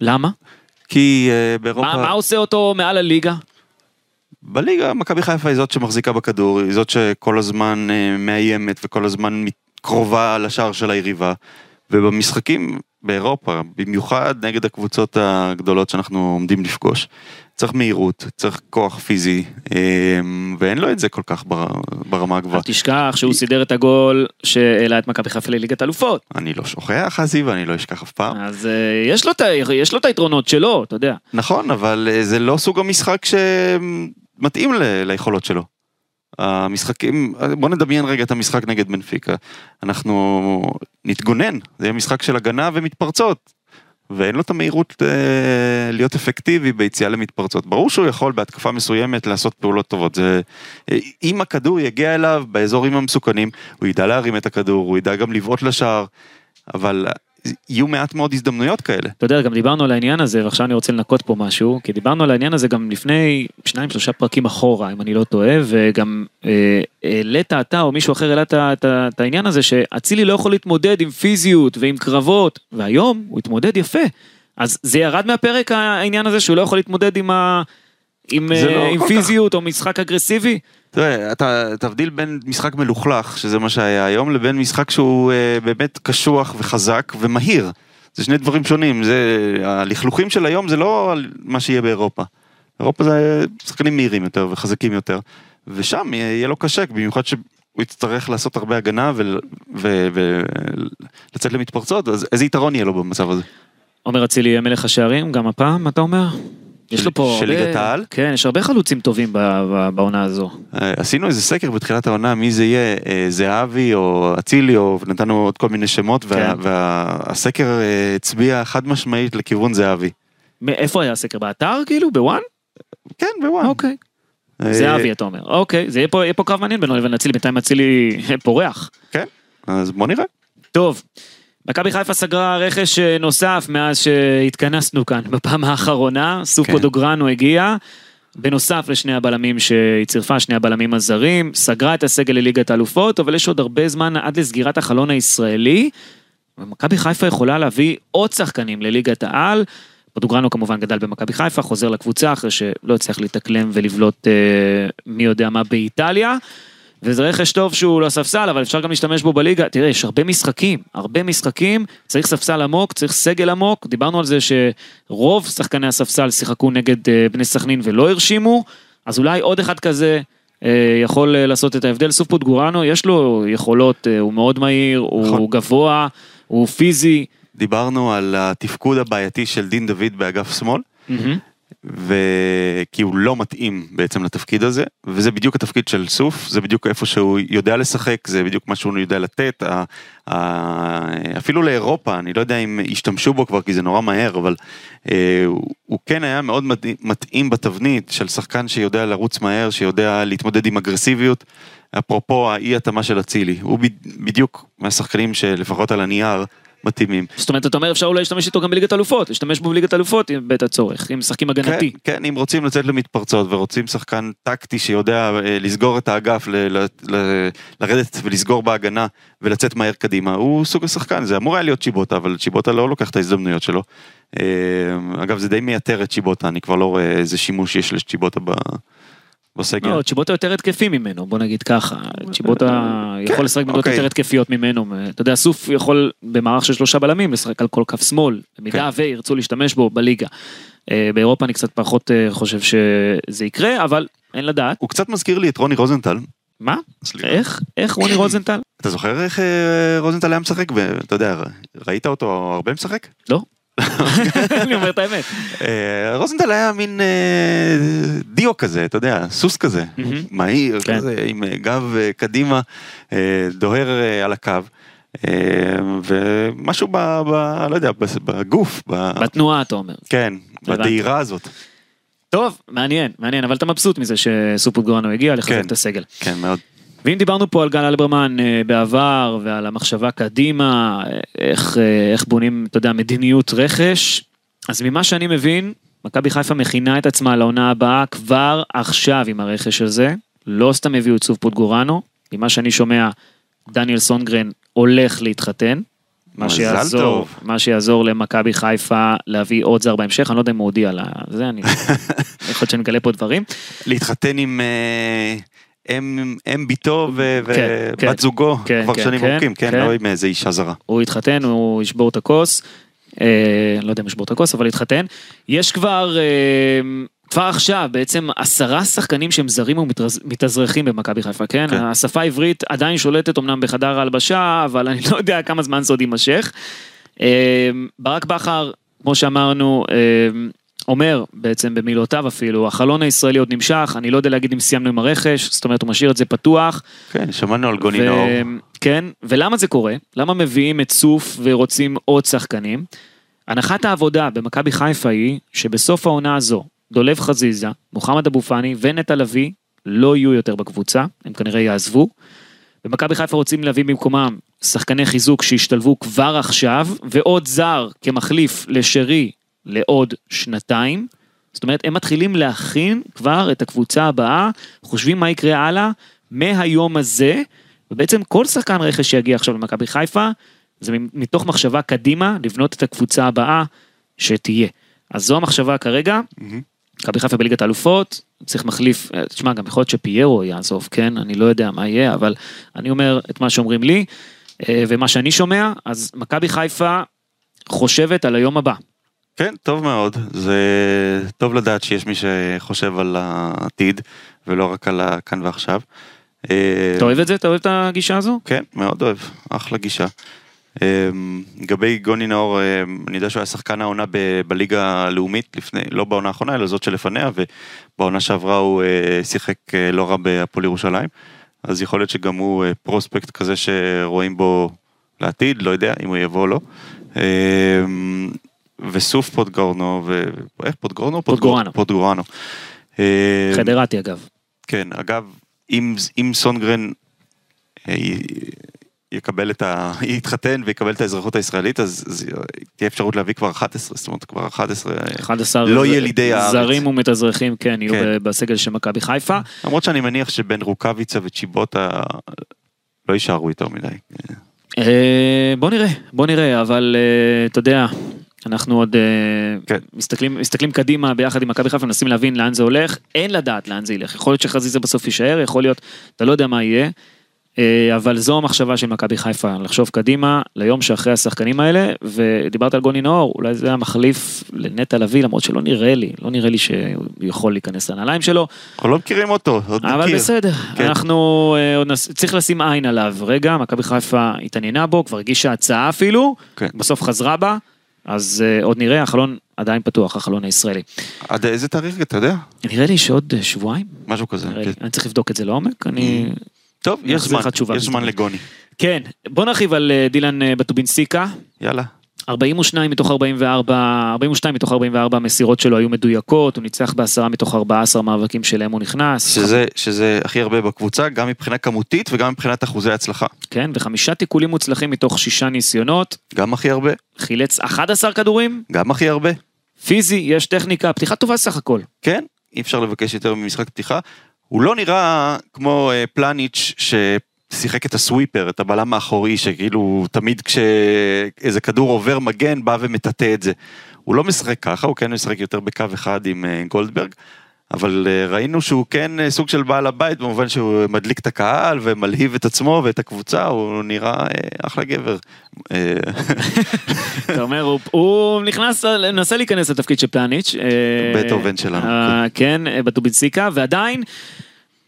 A: למה?
C: כי אה, באירופה,
A: מה, מה עושה אותו מעל הליגה?
C: בליגה מכבי חיפה היא זאת שמחזיקה בכדור, היא זאת שכל הזמן אה, מאיימת וכל הזמן קרובה לשער של היריבה. ובמשחקים באירופה, במיוחד נגד הקבוצות הגדולות שאנחנו עומדים לפגוש, צריך מהירות, צריך כוח פיזי, אה, ואין לו את זה כל כך בר- ברמה הגבוהה.
A: אל תשכח שהוא סידר את הגול שהעלה את מכבי חיפה לליגת אלופות.
C: אני לא שוכח, אזי, ואני לא אשכח אף פעם.
A: אז אה, יש לו יש לו את היתרונות שלו, אתה יודע.
C: נכון, אבל אה, זה לא סוג המשחק שמתאים ליכולות שלו. המשחקים, בוא נדמיין רגע את המשחק נגד בנפיקה. אנחנו נתגונן, זה יהיה משחק של הגנה ומתפרצות. ואין לו את המהירות אה, להיות אפקטיבי ביציאה למתפרצות. ברור שהוא יכול בהתקפה מסוימת לעשות פעולות טובות. זה, אה, אם הכדור יגיע אליו באזורים המסוכנים, הוא ידע להרים את הכדור, הוא ידע גם לבעוט לשער, אבל יהיו מעט מאוד הזדמנויות כאלה.
A: אתה יודע, גם דיברנו על העניין הזה, ועכשיו אני רוצה לנקות פה משהו, כי דיברנו על העניין הזה גם לפני שניים שלושה פרקים אחורה, אם אני לא טועה, וגם אה, העלית אתה או מישהו אחר העלה את העניין הזה, שאצילי לא יכול להתמודד עם פיזיות ועם קרבות, והיום הוא התמודד יפה. אז זה ירד מהפרק העניין הזה שהוא לא יכול להתמודד עם, ה... עם,
C: זה
A: אה,
C: לא
A: עם
C: כל כך.
A: פיזיות או משחק אגרסיבי?
C: תראה, אתה תבדיל בין משחק מלוכלך, שזה מה שהיה היום, לבין משחק שהוא אה, באמת קשוח וחזק ומהיר. זה שני דברים שונים, זה, הלכלוכים של היום זה לא מה שיהיה באירופה. אירופה זה שחקנים מהירים יותר וחזקים יותר, ושם יהיה, לו קשה, במיוחד שהוא יצטרך לעשות הרבה הגנה ולצאת למתפרצות, אז איזה יתרון יהיה לו במצב הזה?
A: עומר אצילי יהיה מלך השערים, גם הפעם, אתה אומר? יש לו פה
C: של. ליגת העל?
A: כן, יש הרבה חלוצים טובים בעונה הזו.
C: אה, עשינו איזה סקר בתחילת העונה מי זה יהיה, אה, זהבי או אצילי או נתנו עוד כל מיני שמות
A: כן.
C: והסקר הצביע חד משמעית לכיוון זהבי.
A: מאיפה היה הסקר? באתר כאילו? בוואן?
C: כן, בוואן.
A: אוקיי.
C: אה,
A: זהבי אתה אומר. אוקיי, זה יהיה פה- יהיה פה קרב מעניין בינו לבין אצילי, בינתיים אצילי פורח.
C: כן, אז בוא נראה.
A: טוב, מכבי חיפה סגרה רכש אה, נוסף מאז שהתכנסנו כאן <laughs> בפעם האחרונה, סוף
C: כן.
A: פודוגרנו הגיע. בנוסף לשני הבלמים שהיא צירפה, שני הבלמים הזרים, סגרה את הסגל לליגת האלופות, אבל יש עוד הרבה זמן עד לסגירת החלון הישראלי. ומכבי חיפה יכולה להביא עוד שחקנים לליגת העל. פודוגרנו כמובן גדל במכבי חיפה, חוזר לקבוצה אחרי שלא הצליח להתאקלם ולבלוט אה, מי יודע מה באיטליה. וזה רכש טוב שהוא לא ספסל, אבל אפשר גם להשתמש בו בליגה. תראה, יש הרבה משחקים, הרבה משחקים, צריך ספסל עמוק, צריך סגל עמוק. דיברנו על זה שרוב שחקני הספסל שיחקו נגד אה, בני סכנין ולא הרשימו, אז אולי עוד אחד כזה אה, יכול אה, לעשות את ההבדל. סוף פוטגורנו, יש לו יכולות, אה, הוא מאוד מהיר,
C: נכון.
A: הוא גבוה, הוא פיזי.
C: דיברנו על התפקוד הבעייתי של דין דוד באגף שמאל,
A: מהמם.
C: וכי הוא לא מתאים בעצם לתפקיד הזה, וזה בדיוק התפקיד של סוף, זה בדיוק איפה שהוא יודע לשחק, זה בדיוק מה שהוא יודע לתת, ה- ה- אפילו לאירופה, אני לא יודע אם השתמשו בו כבר כי זה נורא מהר, אבל אה, הוא, הוא כן היה מאוד מתאים- בתבנית של שחקן שיודע לרוץ מהר, שיודע להתמודד עם אגרסיביות, אפרופו האי התאמה של אצילי, הוא בדיוק מהשחקנים שלפחות על הנייר מתאימים.
A: זאת אומרת, אתה אומר אפשר אולי להשתמש איתו גם בליגת אלופות, להשתמש בו בליגת אלופות בעת הצורך, אם משחקים הגנתי.
C: כן, כן, אם רוצים לצאת למתפרצות ורוצים שחקן טקטי שיודע אה, לסגור את האגף, ל- ל- ל- לרדת ולסגור בהגנה ולצאת מהר קדימה, הוא סוג השחקן, זה אמור היה להיות צ'יבוטה, אבל צ'יבוטה לא לוקח את ההזדמנויות שלו. אה, אגב, זה די מייתר את צ'יבוטה, אני כבר לא רואה איזה שימוש יש לצ'יבוטה ב- בסגל.
A: לא, צ'יבוטה יותר התקפי ממנו, בוא נגיד ככה. צ'יבוטה יכול לשחק בעמדות
C: אוקיי.
A: יותר התקפיות ממנו. אתה יודע, סוף יכול במערך של שלושה בלמים לשחק על כל כף שמאל, במידה
C: כן.
A: וירצו להשתמש בו בליגה. אה, באירופה אני קצת פחות אה, חושב שזה יקרה, אבל אין לדעת.
C: הוא קצת מזכיר לי את רוני רוזנטל.
A: מה? איך? איך רוני רוזנטל?
C: אתה זוכר איך אה, רוזנטל היה משחק? ואתה יודע, ראית אותו הרבה משחק?
A: לא. <laughs> אני אומר את האמת.
C: אה, רוזנטל היה מין אה, דיו כזה, אתה יודע, סוס כזה. מהיר
A: כן.
C: כזה, עם אה, גב קדימה, דוהר על הקו, ומשהו ב... ב- לא יודע, בגוף, ב-
A: בתנועה אתה אומר.
C: כן. בדהירה הזאת,
A: טוב, מעניין, מעניין, אבל אתה מבסוט מזה שסופוט גורנו הגיע לחזק
C: כן.
A: את הסגל.
C: כן מאוד.
A: ואם דיברנו פה על גל אלברמן אה, בעבר ועל המחשבה קדימה, אה, איך, אה, איך בונים, אתה יודע, מדיניות רכש, אז ממה שאני מבין, מכבי חיפה מכינה את עצמה לעונה הבאה כבר עכשיו עם הרכש הזה, לא סתם הביאו את סוף פוטגורנו, ממה שאני שומע, דניאל סונגרן הולך להתחתן. מה שיעזור,
C: טוב.
A: מה שיעזור למכבי חיפה להביא עוד זר בהמשך, אני לא יודע אם הוא הודיע לה, זה אני, <laughs> יכול להיות שנגלה פה דברים.
C: להתחתן עם אם אם בתו ו-
A: כן,
C: ובת
A: כן.
C: זוגו
A: כן,
C: כבר
A: כן,
C: שנים
A: כן,
C: ארוכים, כן,
A: כן.
C: לא עם איזה אישה זרה.
A: הוא יתחתן, הוא ישבור את הכוס. אה, לא יודע אם ישבור את הכוס, אבל יתחתן. יש כבר, אה, כבר עכשיו בעצם עשרה שחקנים שהם זרים ומתאזרחים במכבי חיפה, כן?
C: כן.
A: השפה העברית עדיין שולטת אמנם בחדר ההלבשה, אבל אני לא יודע כמה זמן זה עוד יימשך. אה, ברק בכר, כמו שאמרנו, אה, אומר בעצם במילותיו אפילו, החלון הישראלי עוד נמשך, אני לא יודע להגיד אם סיימנו עם הרכש, זאת אומרת הוא משאיר את זה פתוח.
C: כן, שמענו על גוני נאור.
A: כן, ולמה זה קורה? למה מביאים את סוף ורוצים עוד שחקנים? הנחת העבודה במכבי חיפה היא שבסוף העונה הזו, דולב חזיזה, מוחמד אבו פאני ונטע לביא לא יהיו יותר בקבוצה, הם כנראה יעזבו. במכבי חיפה רוצים להביא במקומם שחקני חיזוק שהשתלבו כבר עכשיו, ועוד זר כמחליף לשרי לעוד שנתיים. זאת אומרת, הם מתחילים להכין כבר את הקבוצה הבאה, חושבים מה יקרה הלאה מהיום הזה, ובעצם כל שחקן רכש שיגיע עכשיו למכבי חיפה, זה מתוך מחשבה קדימה לבנות את הקבוצה הבאה שתהיה. אז זו המחשבה כרגע. מכבי חיפה בליגת האלופות, צריך מחליף, אה, תשמע, גם יכול להיות שפיירו יעזוב, כן? אני לא יודע מה יהיה, אבל אני אומר את מה שאומרים לי, אה, ומה שאני שומע, אז מכבי חיפה חושבת על היום הבא.
C: כן, טוב מאוד. זה טוב לדעת שיש מי שחושב על העתיד, ולא רק על הכאן ועכשיו. אה,
A: אתה אוהב את זה? אתה אוהב את הגישה הזו?
C: כן, מאוד אוהב, אחלה גישה. לגבי גוני נאור, אמ, אני יודע שהוא היה שחקן העונה ב- בליגה הלאומית לפני, לא בעונה האחרונה, אלא זאת שלפניה, ובעונה שעברה הוא אה, שיחק אה, לא רע בהפועל ירושלים, אז יכול להיות שגם הוא אה, פרוספקט כזה שרואים בו לעתיד, לא יודע אם הוא יבוא או לא. וסוף פוטגורנו, ו... איך פוטגורנו?
A: פוטגורנו.
C: פוטגורנו. אמ,
A: חדרתי אגב.
C: כן, אגב, אם, אם סונגרן אה, י- יקבל את ה... יתחתן ויקבל את האזרחות הישראלית, אז, אז תהיה אפשרות להביא כבר 11, זאת אומרת כבר 11,
A: 11
C: לא ילידי הארץ.
A: זרים ומתאזרחים, כן, יהיו
C: כן.
A: בסגל של מכבי חיפה.
C: למרות שאני מניח שבין רוקאביצה וצ'יבוטה לא יישארו יותר מדי.
A: אה, בוא נראה, בוא נראה, אבל אה, אתה יודע, אנחנו עוד אה,
C: כן.
A: מסתכלים, מסתכלים קדימה ביחד עם מכבי חיפה, מנסים להבין לאן זה הולך, אין לדעת לאן זה ילך. יכול להיות שחזיזה בסוף יישאר, יכול להיות, אתה לא יודע מה יהיה, אה, אבל זו המחשבה של מכבי חיפה, לחשוב קדימה ליום שאחרי השחקנים האלה, ודיברת על גוני נאור, אולי זה המחליף לנטע לביא, למרות שלא נראה לי, לא נראה לי שהוא יכול להיכנס לנעליים שלו,
C: אנחנו לא מכירים אותו, עוד
A: אבל
C: נכיר.
A: בסדר,
C: כן.
A: אנחנו אה, נס... צריך לשים עין עליו. רגע, מכבי חיפה התעניינה בו, כבר הגישה הצעה אפילו,
C: כן.
A: בסוף חזרה בה, אז אה, עוד נראה, החלון עדיין פתוח, החלון הישראלי.
C: עד איזה תאריך אתה יודע?
A: נראה לי שעוד אה, שבועיים,
C: משהו כזה. כן.
A: אני צריך לבדוק את זה לעומק, אני...
C: טוב, יש זמן, יש זמן. לגוני.
A: כן, בוא נרחיב על אה, דילן בטובינסיקה.
C: יאללה.
A: 42 מתוך 44, 42 מתוך 44 המסירות שלו היו מדויקות, הוא ניצח בעשרה מתוך 14 מאבקים שלהם הוא נכנס.
C: שזה, שזה הכי הרבה בקבוצה, גם מבחינה כמותית וגם מבחינת אחוזי הצלחה.
A: כן, וחמישה תיקולים מוצלחים מתוך שישה ניסיונות.
C: גם הכי הרבה,
A: חילץ 11 כדורים,
C: גם הכי הרבה.
A: פיזי, יש טכניקה, פתיחה טובה סך הכל.
C: כן, אי אפשר לבקש יותר ממשחק פתיחה. הוא לא נראה כמו אה, פלניץ' ששיחק את הסוויפר, את הבלם האחורי, שכאילו תמיד כשאיזה כדור עובר מגן בא ומטאטא את זה. הוא לא משחק ככה, הוא כן משחק יותר בקו אחד עם אה, גולדברג, אבל אה, ראינו שהוא כן אה, סוג של בעל הבית, במובן שהוא מדליק את הקהל ומלהיב את עצמו ואת הקבוצה, הוא נראה אה, אחלה גבר. <laughs>
A: אתה אומר, הוא- נכנס, מנסה להיכנס לתפקיד של פלניץ'.
C: בטהובן שלנו,
A: כן, אה, בטובינסיקה, ועדיין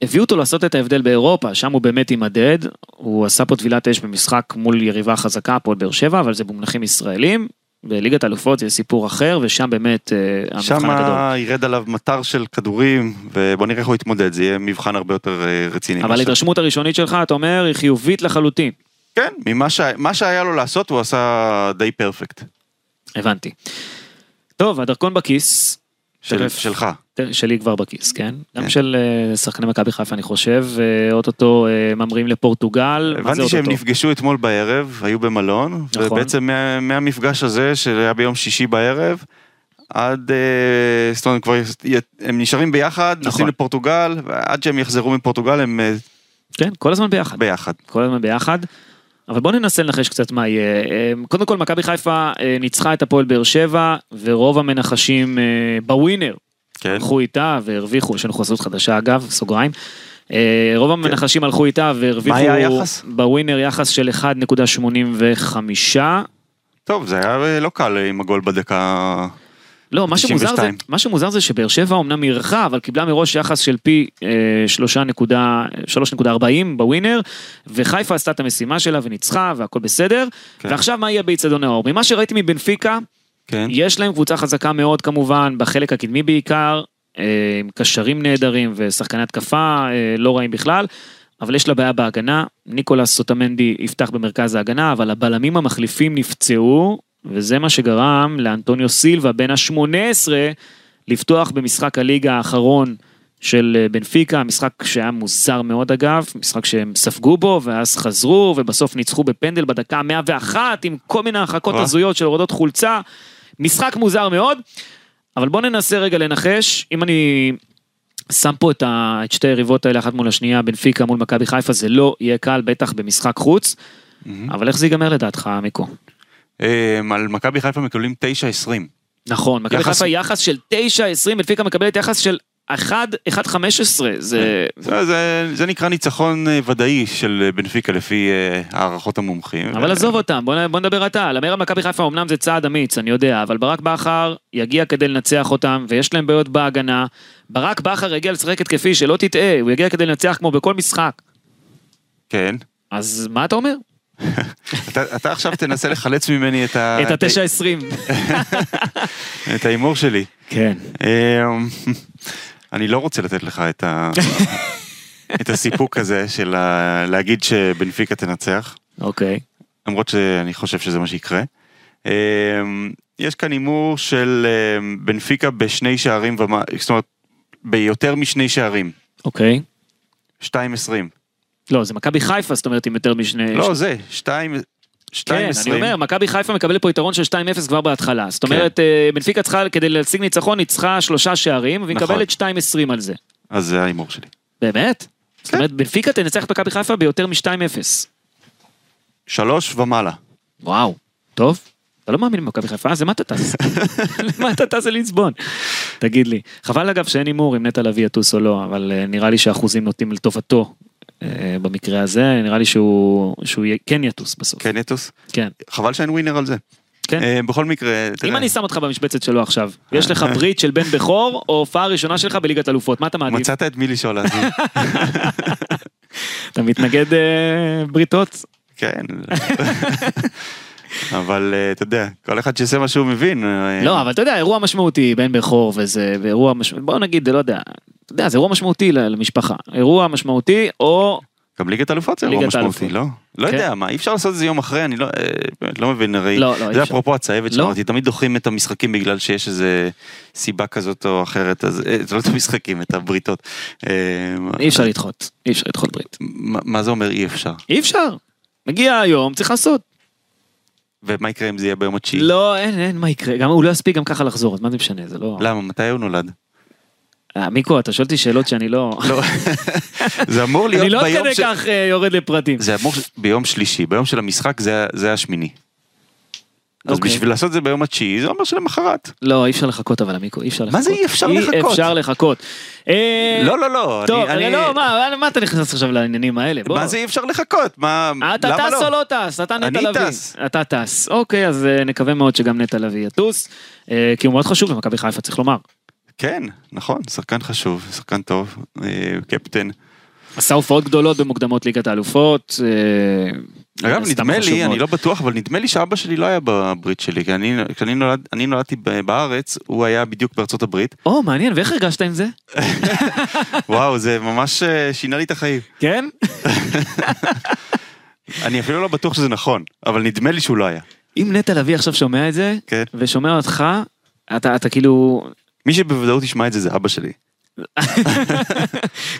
A: הביאו אותו לעשות את ההבדל באירופה, שם הוא באמת יימדד. הוא עשה פה טבילת אש במשחק מול יריבה חזקה, הפועל באר שבע, אבל זה במונחים ישראלים. בליגת האלופות זה סיפור אחר, ושם באמת אה, המבחן
C: שם
A: הגדול.
C: ירד עליו מטר של כדורים, ובוא נראה איך הוא יתמודד, זה יהיה מבחן הרבה יותר אה, רציני.
A: אבל ההתרשמות הראשונית שלך, אתה אומר, היא חיובית לחלוטין.
C: כן, ממה ש... מה שהיה לו לעשות הוא עשה די פרפקט.
A: הבנתי. טוב, הדרכון בכיס.
C: של. שלך.
A: שלי כבר בכיס, כן? גם
C: כן.
A: של אה, שחקני מכבי חיפה, אני חושב, אוטוטו אה, ממריאים לפורטוגל.
C: הבנתי שהם? נפגשו אתמול בערב, היו במלון,
A: נכון.
C: ובעצם מה, מהמפגש הזה שהיה ביום שישי בערב, עד, אה, זאת אומרת, כבר הם נשארים ביחד,
A: נכון.
C: נוסעים לפורטוגל, ועד שהם יחזרו מפורטוגל הם
A: כן, כל הזמן ביחד.
C: ביחד.
A: כל הזמן ביחד. אבל בואו ננסה לנחש קצת מה יהיה. אה, קודם כל, מכבי חיפה אה, ניצחה את הפועל באר שבע, ורוב המנחשים אה, בווינר
C: כן.
A: הלכו איתה והרוויחו, יש לנו חסות חדשה אגב, סוגריים. אה, רוב המנחשים הלכו איתה והרוויחו
C: כן. מה היה היחס?
A: בווינר יחס של 1.85.
C: טוב, זה היה לא קל עם הגול בדקה...
A: לא, מה שמוזר, זה,
C: 92.
A: מה שמוזר זה שבאר שבע אמנם אירחה, אבל קיבלה מראש יחס של פי אה, 3.40 בווינר, וחיפה עשתה את המשימה שלה וניצחה והכל בסדר.
C: כן.
A: ועכשיו מה יהיה באיצטדיון האור? ממה שראיתי מבנפיקה,
C: כן.
A: יש להם קבוצה חזקה מאוד כמובן, בחלק הקדמי בעיקר, אה, עם קשרים נהדרים ושחקני התקפה אה, לא רעים בכלל. אבל יש לה בעיה בהגנה, ניקולס סוטמנדי יפתח במרכז ההגנה, אבל הבלמים המחליפים נפצעו, וזה מה שגרם לאנטוניו סילבה בן ה-18 לפתוח במשחק הליגה האחרון של אה, בנפיקה, משחק שהיה מוזר מאוד אגב, משחק שהם ספגו בו ואז חזרו ובסוף ניצחו בפנדל בדקה 101 עם כל מיני הרחקות. הזויות של הורדות חולצה, משחק מוזר מאוד, אבל בוא ננסה רגע לנחש, אם אני שם פה את, ה... את שתי היריבות האלה אחת מול השנייה, בנפיקה מול מכבי חיפה, זה לא יהיה קל בטח במשחק חוץ, אבל איך זה ייגמר לדעתך מיקו?
C: אה, על מכבי חיפה מקבלים 9-20.
A: נכון, מכבי חיפה יחס של 9-20, בנפיקה מקבלת יחס של 1-15, זה...
C: זה, זה, זה נקרא ניצחון אה, ודאי של אה, בנפיקה לפי אה, הערכות המומחים.
A: אבל עזוב אותם, בוא, בוא נדבר אתה, למראה מכבי חיפה אמנם זה צעד אמיץ, אני יודע, אבל ברק בכר יגיע כדי לנצח אותם, ויש להם בעיות בהגנה. ברק בכר יגיע לשחק התקפי, שלא תטעה, הוא יגיע כדי לנצח כמו בכל משחק.
C: כן.
A: אז מה אתה אומר?
C: אתה, עכשיו תנסה לחלץ ממני את ה-
A: את ה-9-20. <laughs>
C: את ההימור שלי.
A: כן.
C: אמ, <laughs> אני לא רוצה לתת לך את, ה... <laughs> את הסיפוק הזה של. להגיד שבנפיקה תנצח,
A: אוקיי.
C: למרות שאני חושב שזה מה שיקרה. אמ, יש כאן הימור של אמ, בנפיקה בשני שערים, ומה... זאת אומרת, ביותר משני שערים,
A: אוקיי.
C: 2.20.
A: לא, זה מכבי חיפה, זאת אומרת, עם יותר משני...
C: לא, זה, 2... 2.20.
A: כן, אני אומר, מכבי חיפה מקבלת פה יתרון של 2-0 כבר בהתחלה. זאת אומרת, אה, בנפיקה צריכה, כדי להשיג ניצחון, צריכה שלושה שערים, והיא
C: נכון.
A: מקבלת 2-20 על זה.
C: אז זה ההימור שלי.
A: באמת? זאת
C: כן.
A: אומרת, בנפיקה תנצח את מכבי חיפה ביותר מ-2-0.
C: שלוש ומעלה.
A: וואו, טוב. אתה לא מאמין במכבי חיפה, אז למה אתה טס? <laughs> למה אתה טס לליסבון? תגיד לי. חבל אגב שאין הימור אם נטע לביא יטוס או לא, אבל אה, נראה לי שהאחוזים נוטים לטובתו במקרה הזה, נראה לי שהוא שהוא כן יטוס בסוף.
C: כן, יטוס?
A: כן.
C: חבל שאין ווינר על זה.
A: כן.
C: אה, בכל מקרה, אתה
A: אם אני שם אותך במשבצת שלו עכשיו, יש לך ברית של בן בכור, או הופעה ראשונה שלך בליגת אלופות, מה אתה מעדיף?
C: מצאת את מי לשאול אז.
A: אתה מתנגד אה, בריתות?
C: כן. <laughs> אבל אה, אתה יודע, כל אחד שיעשה מה שהוא מבין. אה,
A: לא, אבל אתה יודע, אירוע משמעותי, בן בכור וזה, ואירוע משמעותי, בוא נגיד, לא יודע, אתה יודע, זה אירוע משמעותי למשפחה. אירוע משמעותי, או...
C: גם ליגת אלופות זה אירוע משמעותי. לא? לא
A: כן.
C: יודע, מה, אי אפשר לעשות את זה יום אחרי, אני לא אה, באמת לא מבין, הרי,
A: לא, לא,
C: זה
A: אפשר.
C: אפרופו הצהבת
A: לא.
C: שאמרתי, תמיד דוחים את המשחקים בגלל שיש איזה סיבה כזאת או אחרת, אז זה לא את המשחקים, את הבריתות.
A: אי אפשר לדחות, אי אפשר לדחות ברית.
C: מה זה אומר אי אפשר?
A: אי אפשר. מגיע היום, צריך לעשות.
C: ומה יקרה אם זה יהיה ביום התשיעי?
A: לא, אין, אין, מה יקרה, גם הוא לא יספיק גם ככה לחזור, אז מה זה משנה, זה לא...
C: למה? מתי הוא נולד?
A: אה, מיקו, אתה שואל אותי שאלות שאני לא...
C: לא, זה אמור להיות
A: אני לא עד
C: ביום
A: כדי
C: ש...
A: כך אה, יורד לפרטים.
C: זה אמור ביום שלישי, ביום של המשחק זה השמיני. אז
A: אוקיי.
C: בשביל לעשות את זה ביום התשיעי, זה אומר שלמחרת.
A: לא, אי אפשר לחכות אבל, עמיקו, אי אפשר לחכות.
C: מה זה אי אפשר
A: אי
C: לחכות?
A: אפשר לחכות. אה,
C: לא, לא, לא.
A: טוב,
C: אני- אני-
A: לא, מה, מה אתה נכנס עכשיו לעניינים האלה? בוא.
C: מה זה אי אפשר לחכות? מה,
A: אתה
C: למה
A: טס
C: לא?
A: או לא טס? אתה נטע
C: אני
A: לביא.
C: טס.
A: אתה טס. אוקיי, אז אה, נקווה מאוד שגם נטע לביא יטוס. אה, כי הוא מאוד חשוב למכבי חיפה, צריך לומר.
C: כן, נכון, שחקן חשוב, שחקן טוב, אה, קפטן.
A: עשה הופעות גדולות במוקדמות ליגת האלופות. אה,
C: אגב,
A: סתם
C: נדמה לי, אני. לא בטוח, אבל נדמה לי שאבא שלי לא היה בברית שלי, כי אני, כשאני נולד, אני נולדתי בארץ, הוא היה בדיוק בארצות הברית.
A: או, מעניין, ואיך הרגשת עם זה? <laughs>
C: וואו, זה ממש אה, שינה לי את החיים.
A: כן? <laughs>
C: אני אפילו לא בטוח שזה נכון, אבל נדמה לי שהוא לא היה.
A: אם נטע לביא עכשיו שומע את זה,
C: כן.
A: ושומע אותך, אתה אתה כאילו...
C: מי שבוודאות ישמע את זה זה אבא שלי.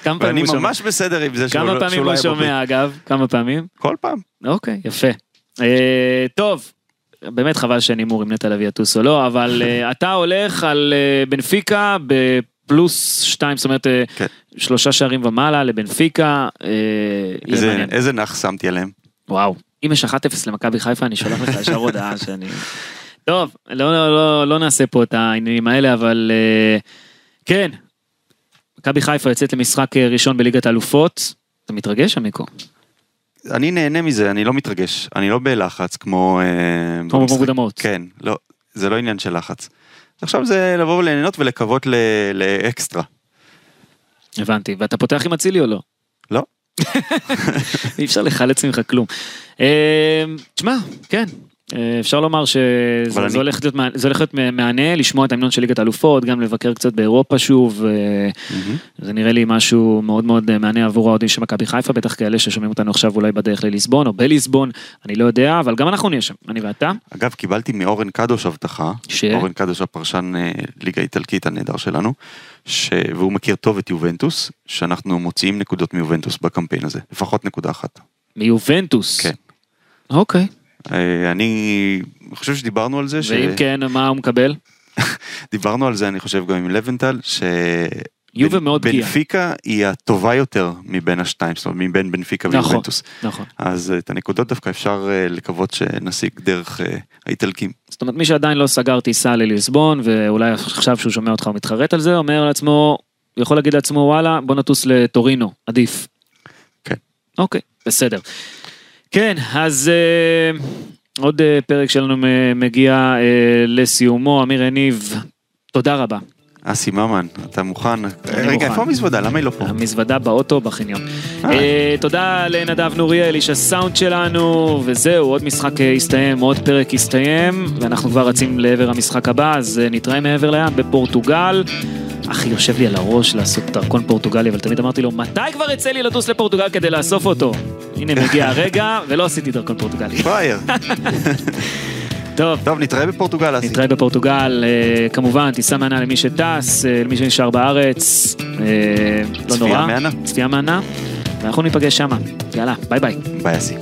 A: כמה פעמים
C: ואני
A: הוא שומע?
C: ממש בסדר עם זה שהוא
A: כמה
C: לא
A: פעמים
C: שהוא לא
A: הוא
C: היה.
A: שומע, אגב? כמה פעמים?
C: כל פעם.
A: אוקיי, יפה. אה, טוב, באמת חבל שאין הימור אם נטע לביא יטוס או לא, אבל <laughs> אה, אתה הולך על אה, בנפיקה בפלוס שתיים, זאת אומרת
C: כן.
A: שלושה שערים ומעלה לבנפיקה.
C: איזה- נח שמתי עליהם.
A: וואו, אם יש 1-0 למכבי חיפה אני שולח לך ישר הודעה <laughs> שאני... טוב, לא, לא, לא, לא נעשה פה את העניינים האלה, אבל כן, מכבי חיפה יוצאת למשחק אה, ראשון בליגת האלופות. אתה מתרגש, עמיקו?
C: אני נהנה מזה, אני לא מתרגש. אני לא בלחץ כמו... אה,
A: כמו במוקדמות.
C: כן, לא, זה לא עניין של לחץ. עכשיו זה לבוא וליהנות ולקוות ל- לאקסטרה.
A: הבנתי, ואתה פותח עם אצילי או לא?
C: לא. <laughs>
A: אי אפשר לחלץ ממך כלום. אה, תשמע, כן, אפשר לומר שזה
C: אני-
A: הולך להיות זה הולך להיות מהנה, לשמוע את ההמנון של ליגת האלופות, גם לבקר קצת באירופה שוב. אה, זה נראה לי משהו מאוד מאוד אה, מהנה עבור האוהדים של מכבי חיפה, בטח כאלה ששומעים אותנו עכשיו אולי בדרך לליסבון או בליסבון, אני לא יודע, אבל גם אנחנו נהיה שם, אני ואתה.
C: אגב, קיבלתי מאורן קדוש הבטחה,
A: ש?
C: אורן קדוש הפרשן אה, ליגה איטלקית הנהדר שלנו, ש... והוא מכיר טוב את יובנטוס, שאנחנו מוציאים נקודות מיובנטוס בקמפיין הזה, לפחות נקודה אחת.
A: מיובנטוס.
C: כן.
A: אוקיי.
C: אה, אני חושב שדיברנו על זה, ש...
A: ואם כן, מה הוא מקבל? <laughs>
C: דיברנו על זה אני חושב גם עם לבנטל, ש...
A: יובה
C: בנ-
A: מאוד פגיעה.
C: בנפיקה היא הטובה יותר מבין השתיים, זאת אומרת מבין בנפיקה
A: נכון.
C: ויובנטוס.
A: נכון.
C: אז אה, את הנקודות דווקא אפשר אה, לקוות שנשיג דרך אה, האיטלקים.
A: זאת אומרת, מי שעדיין לא סגר טיסה לליסבון, ואולי עכשיו שהוא שומע אותך הוא מתחרט על זה, אומר לעצמו, הוא יכול להגיד לעצמו, וואלה, בוא נטוס לטורינו, עדיף.
C: כן.
A: אוקיי, בסדר. כן, אז אה, עוד אה, פרק שלנו מגיע אה, לסיומו, אמיר יניב, תודה רבה.
C: אסי ממן, אתה מוכן? רגע,
A: מוכן.
C: איפה המזוודה? למה היא לא פה?
A: המזוודה באוטו בחניון.
C: אה.
A: אה, תודה לנדב נוריאל, איש הסאונד שלנו, וזהו, עוד משחק אה, הסתיים, עוד פרק הסתיים, ואנחנו כבר רצים לעבר המשחק הבא, אז אה, נתראה מעבר לים בפורטוגל. אחי יושב לי על הראש לעשות דרכון פורטוגלי, אבל תמיד אמרתי לו, מתי כבר יצא לי לטוס לפורטוגל כדי לאסוף אותו? הנה מגיע הרגע, ולא עשיתי דרכון פורטוגלי.
C: פרייר. <laughs>
A: טוב,
C: טוב, נתראה בפורטוגל, אסי.
A: נתראה בפורטוגל, אה, כמובן, טיסה מהנה למי שטס, אה, למי שנשאר בארץ, אה, לא
C: צפייה
A: נורא.
C: מהנה.
A: צפייה מהנה, ואנחנו ניפגש שמה. יאללה, ביי ביי.
C: ביי, אסי.